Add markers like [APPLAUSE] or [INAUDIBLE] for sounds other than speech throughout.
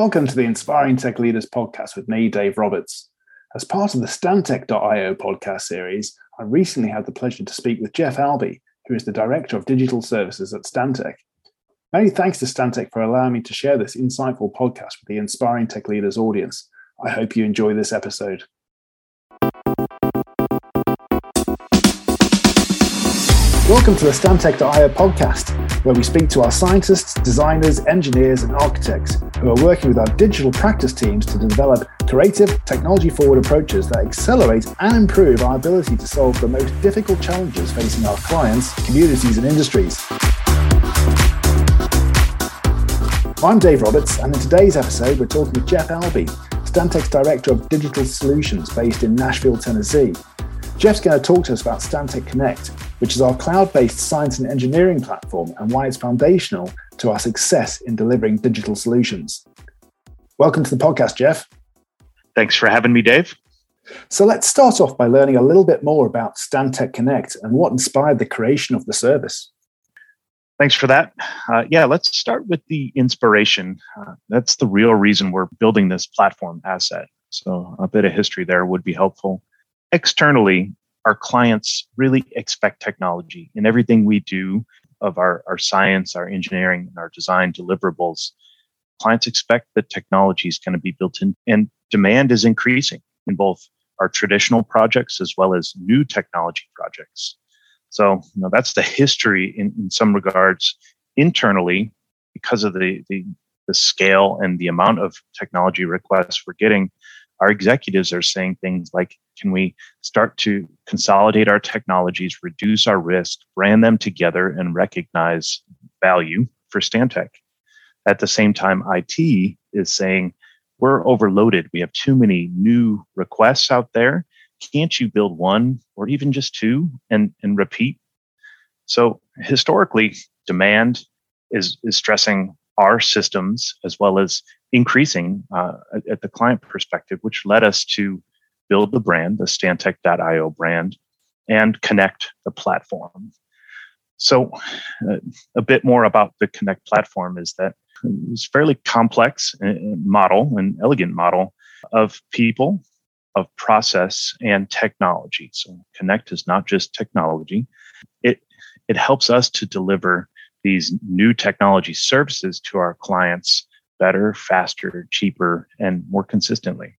Welcome to the Inspiring Tech Leaders podcast with me, Dave Roberts. As part of the Stantec.io podcast series, I recently had the pleasure to speak with Jeff Albee, who is the Director of Digital Services at Stantec. Many thanks to Stantec for allowing me to share this insightful podcast with the Inspiring Tech Leaders audience. I hope you enjoy this episode. Welcome to the Stantec.io podcast, where we speak to our scientists, designers, engineers, and architects who are working with our digital practice teams to develop creative, technology forward approaches that accelerate and improve our ability to solve the most difficult challenges facing our clients, communities, and industries. I'm Dave Roberts, and in today's episode, we're talking with Jeff Albee, Stantec's Director of Digital Solutions based in Nashville, Tennessee. Jeff's going to talk to us about Stantec Connect, which is our cloud based science and engineering platform and why it's foundational to our success in delivering digital solutions. Welcome to the podcast, Jeff. Thanks for having me, Dave. So let's start off by learning a little bit more about Stantec Connect and what inspired the creation of the service. Thanks for that. Uh, yeah, let's start with the inspiration. Uh, that's the real reason we're building this platform asset. So a bit of history there would be helpful. Externally, our clients really expect technology in everything we do of our, our science, our engineering, and our design deliverables. Clients expect that technology is going to be built in, and demand is increasing in both our traditional projects as well as new technology projects. So, you know, that's the history in, in some regards internally because of the, the, the scale and the amount of technology requests we're getting our executives are saying things like can we start to consolidate our technologies reduce our risk brand them together and recognize value for stantec? At the same time it is saying we're overloaded. We have too many new requests out there. Can't you build one or even just two and and repeat? So historically demand is is stressing our systems as well as increasing uh, at, the client perspective, which led us to build the brand, the Stantec.io brand, and connect the platform. So, uh, a bit more about the Connect platform is that it's fairly complex uh, model, an elegant model of people, of process, and technology. So, Connect is not just technology; it it helps us to deliver these new technology services to our clients better, faster, cheaper, and more consistently.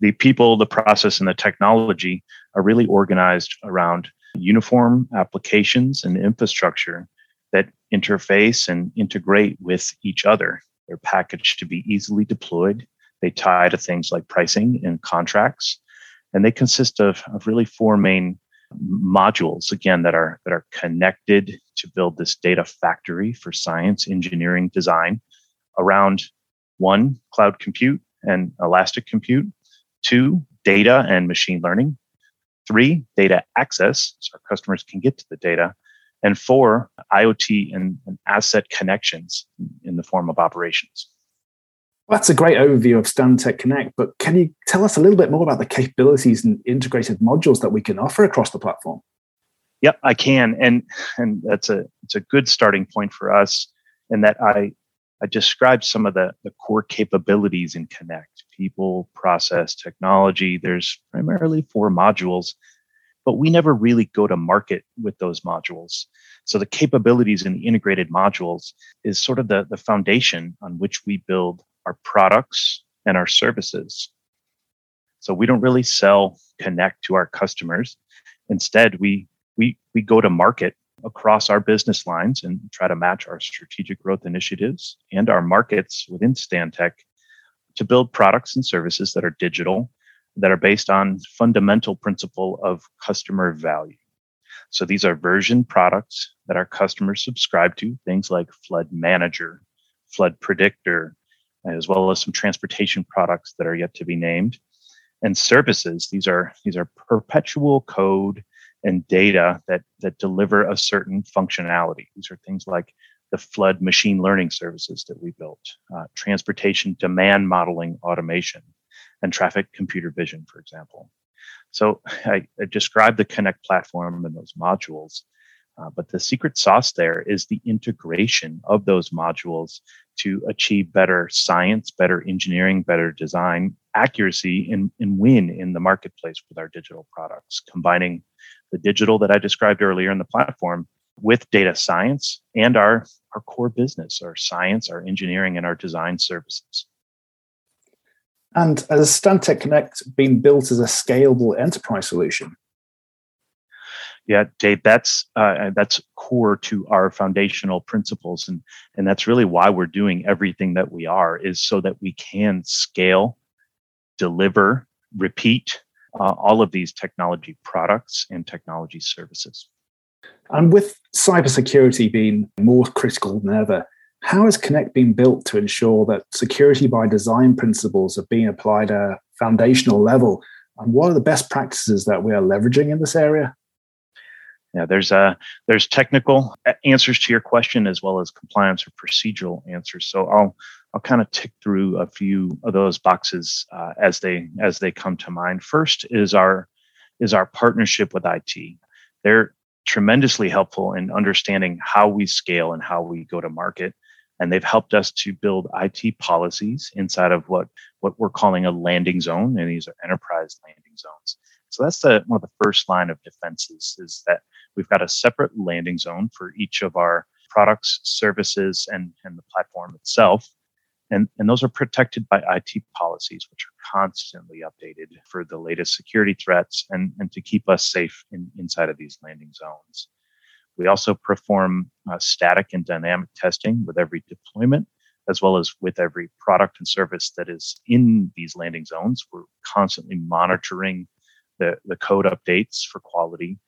The people, the process, and the technology are really organized around uniform applications and infrastructure that interface and integrate with each other. They're packaged to be easily deployed. They tie to things like pricing and contracts. And they consist of, of really four main modules again that are that are connected to build this data factory for science engineering design around one cloud compute and elastic compute two data and machine learning three data access so our customers can get to the data and four iot and, and asset connections in the form of operations that's a great overview of Stantec Connect, but can you tell us a little bit more about the capabilities and integrated modules that we can offer across the platform? Yep, I can, and and that's a it's a good starting point for us. In that I I described some of the the core capabilities in Connect: people, process, technology. There's primarily four modules, but we never really go to market with those modules. So the capabilities in the integrated modules is sort of the the foundation on which we build our products and our services. So we don't really sell connect to our customers. Instead, we we we go to market across our business lines and try to match our strategic growth initiatives and our markets within Stantec to build products and services that are digital, that are based on fundamental principle of customer value. So these are version products that our customers subscribe to, things like Flood Manager, Flood Predictor, as well as some transportation products that are yet to be named. And services these are these are perpetual code and data that that deliver a certain functionality. These are things like the flood machine learning services that we built uh, transportation demand modeling automation and traffic computer vision for example. So I, I described the connect platform and those modules uh, but the secret sauce there is the integration of those modules to achieve better science, better engineering, better design, accuracy, and, and win in the marketplace with our digital products, combining the digital that I described earlier in the platform with data science and our, our core business, our science, our engineering, and our design services. And has Stantec Connect been built as a scalable enterprise solution? Yeah, Dave, that's uh, that's core to our foundational principles, and and that's really why we're doing everything that we are, is so that we can scale, deliver, repeat uh, all of these technology products and technology services. And with cybersecurity being more critical than ever, how has Connect been built to ensure that security by design principles are being applied at a foundational level? And what are the best practices that we are leveraging in this area? Yeah, there's uh, there's technical answers to your question as well as compliance or procedural answers. So I'll I'll kind of tick through a few of those boxes uh, as they as they come to mind. First is our is our partnership with IT. They're tremendously helpful in understanding how we scale and how we go to market and they've helped us to build IT policies inside of what what we're calling a landing zone, and these are enterprise landing zones. So that's the one of the first line of defenses is that we've got a separate landing zone for each of our products, services, and, and the platform itself. And, and those are protected by IT policies, which are constantly updated for the latest security threats and, and to keep us safe in, inside of these landing zones. We also perform uh, static and dynamic testing with every deployment, as well as with every product and service that is in these landing zones. We're constantly monitoring the, the code updates for quality,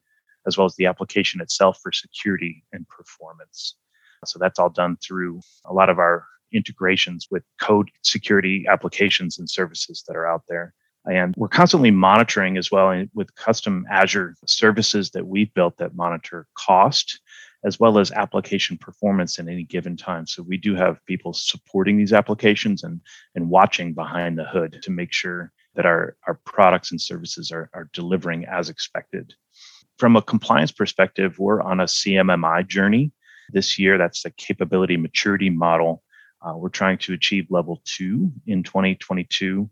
as well as the application itself for security and performance. So that's all done through a lot of our integrations with code security applications and services that are out there. And we're constantly monitoring as well with custom Azure services that we've built that monitor cost as well as application performance at any given time. So we do have people supporting these applications and, and watching behind the hood to make sure that our, our products and services are, are delivering as expected. From a compliance perspective, we're on a CMMI journey. This year, that's the capability maturity model. Uh, we're trying to achieve level two in 2022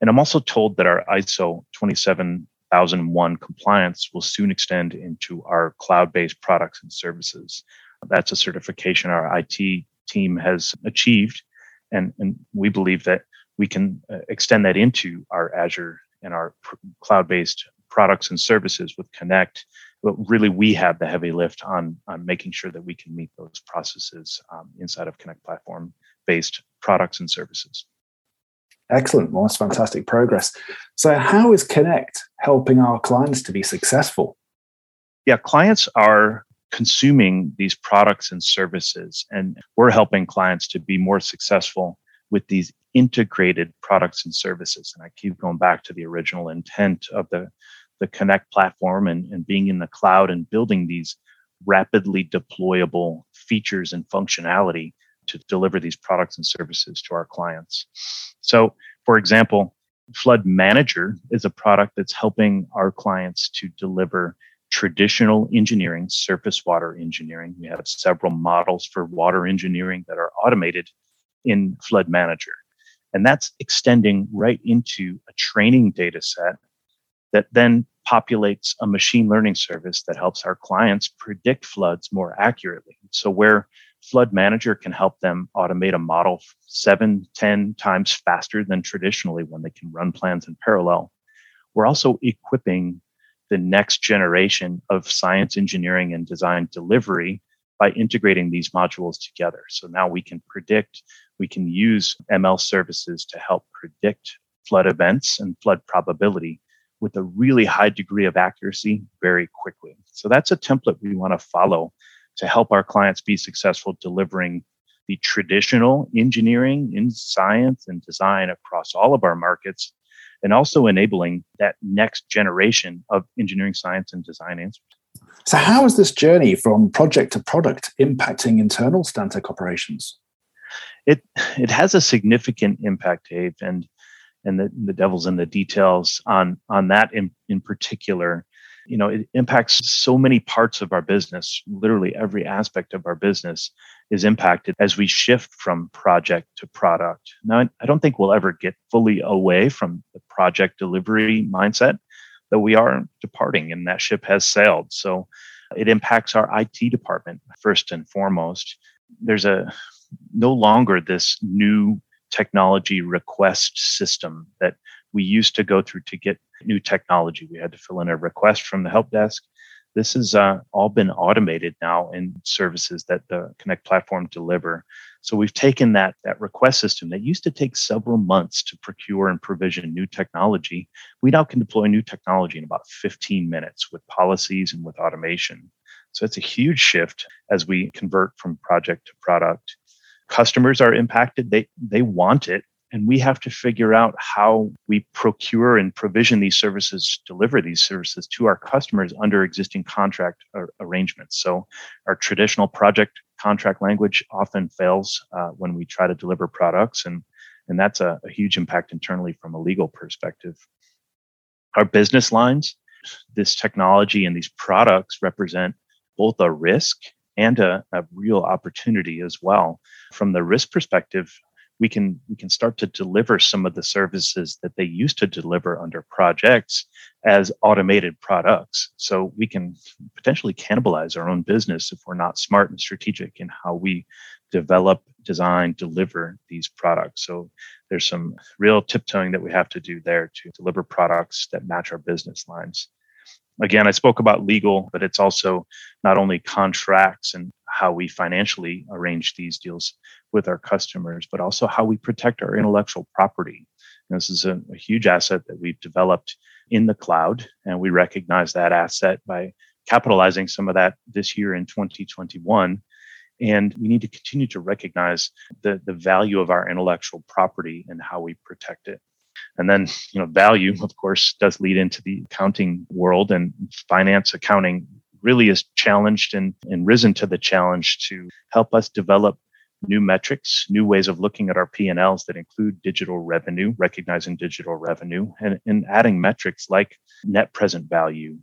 and I'm also told that our ISO 27001 compliance will soon extend into our cloud based products and services. That's a certification our IT team has achieved. And, and we believe that we can uh, extend that into our Azure and our cloud based products and services with Connect. But really, we have the heavy lift on, on making sure that we can meet those processes um, inside of Connect platform based products and services. Excellent. Well, that's fantastic progress. So, how is Connect helping our clients to be successful? Yeah, clients are consuming these products and services, and we're helping clients to be more successful with these integrated products and services. And I keep going back to the original intent of the, the Connect platform and, and being in the cloud and building these rapidly deployable features and functionality to deliver these products and services to our clients. So, for example, Flood Manager is a product that's helping our clients to deliver traditional engineering, surface water engineering. We have several models for water engineering that are automated in Flood Manager. And that's extending right into a training data set that then populates a machine learning service that helps our clients predict floods more accurately. So, where Flood Manager can help them automate a model seven, ten times faster than traditionally when they can run plans in parallel. We're also equipping the next generation of science, engineering, and design delivery by integrating these modules together. So now we can predict, we can use ML services to help predict flood events and flood probability with a really high degree of accuracy very quickly. So that's a template we want to follow to help our clients be successful delivering the traditional engineering in science and design across all of our markets and also enabling that next generation of engineering science and design answers. So, how is this journey from project to product impacting internal Stantec operations? It it has a significant impact, Dave, and and the, the devil's in the details on on that in, in particular. you know, it impacts so many parts of our business. Literally every aspect of our business is impacted as we shift from project to product. Now, I don't think we'll ever get fully away from the project delivery mindset, though we are departing and that ship has sailed. So it impacts our IT department first and foremost. There's a no longer this new technology request system that we used to go through to get new technology. We had to fill in a request from the help desk. This has uh, all been automated now in services that the Connect platform deliver. So we've taken that that request system that used to take several months to procure and provision new technology. We now can deploy new technology in about 15 minutes with policies and with automation. So it's a huge shift as we convert from project to product. Customers are impacted. They they want it and we have to figure out how we procure and provision these services, deliver these services to our customers under existing contract arrangements. So, our traditional project contract language often fails uh, when we try to deliver products, and, and that's a, a huge impact internally from a legal perspective. Our business lines, this technology and these products represent both a risk and a, a, real opportunity as well. From the risk perspective, we can we can start to deliver some of the services that they used to deliver under projects as automated products. So we can potentially cannibalize our own business if we're not smart and strategic in how we develop design deliver these products. So there's some real tiptoeing that we have to do there to deliver products that match our business lines again i spoke about legal but it's also not only contracts and how we financially arrange these deals with our customers, but also how we protect our intellectual property. And this is a, a huge asset that we've developed in the cloud, and we recognize that asset by capitalizing some of that this year in 2021 and we need to continue to recognize the, the value of our intellectual property and how we protect it and then you know value of course does lead into the accounting world and finance accounting really is challenged and, and risen to the challenge to help us develop new metrics, new ways of looking at our P&Ls that include digital revenue, recognizing digital revenue, and, and adding metrics like net present value,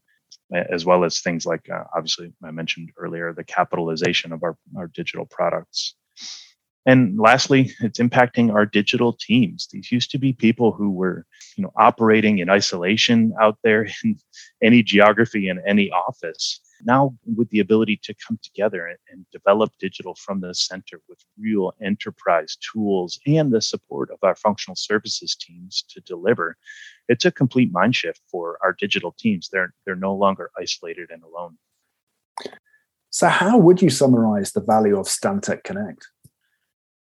as well as things like, uh, obviously, I mentioned earlier, the capitalization of our, our digital products. And lastly, it's impacting our digital teams. These used to be people who were, you know, operating in isolation out there [LAUGHS] in any geography in any office. Now with the ability to come together and, develop digital from the center with real enterprise tools and the support of our functional services teams to deliver it's a complete mind shift for our digital teams. They're they're no longer isolated and alone. So how would you summarize the value of stantec connect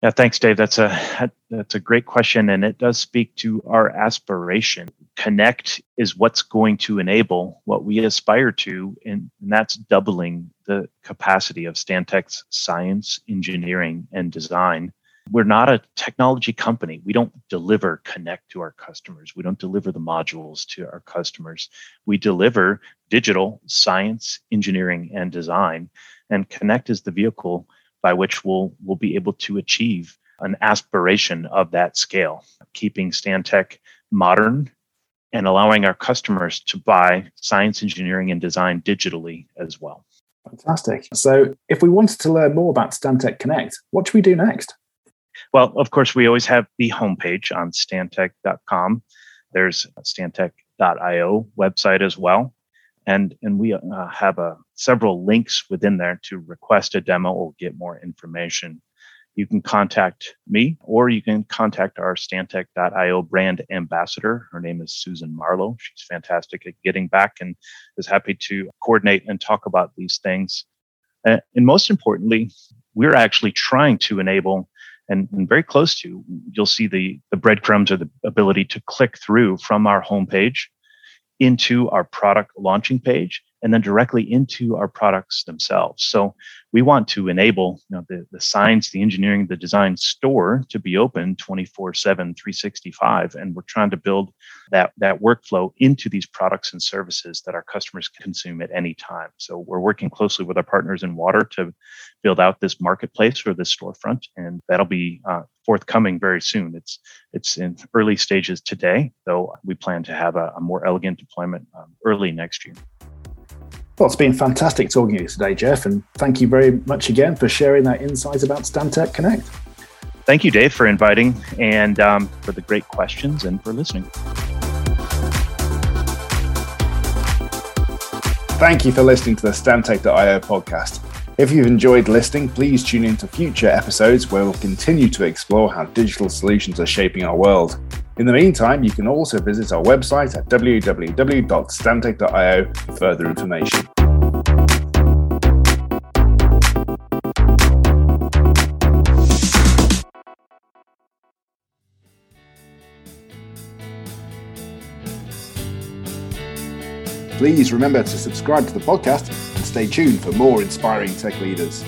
yeah, thanks, Dave. That's a that's a great question, and it does speak to our aspiration. Connect is what's going to enable what we aspire to, and, and that's doubling the capacity of Stantec's science, engineering, and design. We're not a technology company. We don't deliver Connect to our customers. We don't deliver the modules to our customers. We deliver digital science, engineering, and design. And Connect is the vehicle by which we'll, we'll be able to achieve an aspiration of that scale, keeping Stantec modern and allowing our customers to buy science, engineering, and design digitally as well. Fantastic. So, if we wanted to learn more about Stantec Connect, what should we do next? Well, of course, we always have the homepage on stantec.com. There's stantec.io website as well and and we uh, have a, several links within there to request a demo or get more information. You can contact me or you can contact our stantec.io brand ambassador. Her name is susan marlowe. She's fantastic at getting back and is happy to coordinate and talk about these things. And, and most importantly we're actually trying to enable and, and, very close to you'll see the the breadcrumbs or the ability to click through from our homepage into our product launching page and then directly into our products themselves. So we want to enable you know, the, the science, the engineering, the design store to be open 24 7, 365. And we're trying to build that, that workflow into these products and services that our customers consume at any time. So we're working closely with our partners in water to build out this marketplace or this storefront. And that'll be uh, forthcoming very soon. It's, it's in early stages today, though we plan to have a, a more elegant deployment um, early next year. Well, it's been fantastic talking to you today, Jeff, and thank you very much again for sharing that insights about Stantec Connect. Thank you, Dave, for inviting and um, for the great questions and for listening. Thank you for listening to the Stantec.io podcast. If you've enjoyed listening, please tune in to future episodes where we'll continue to explore how digital solutions are shaping our world. In the meantime, you can also visit our website at www.stantec.io for further information. Please remember to subscribe to the podcast and stay tuned for more inspiring tech leaders.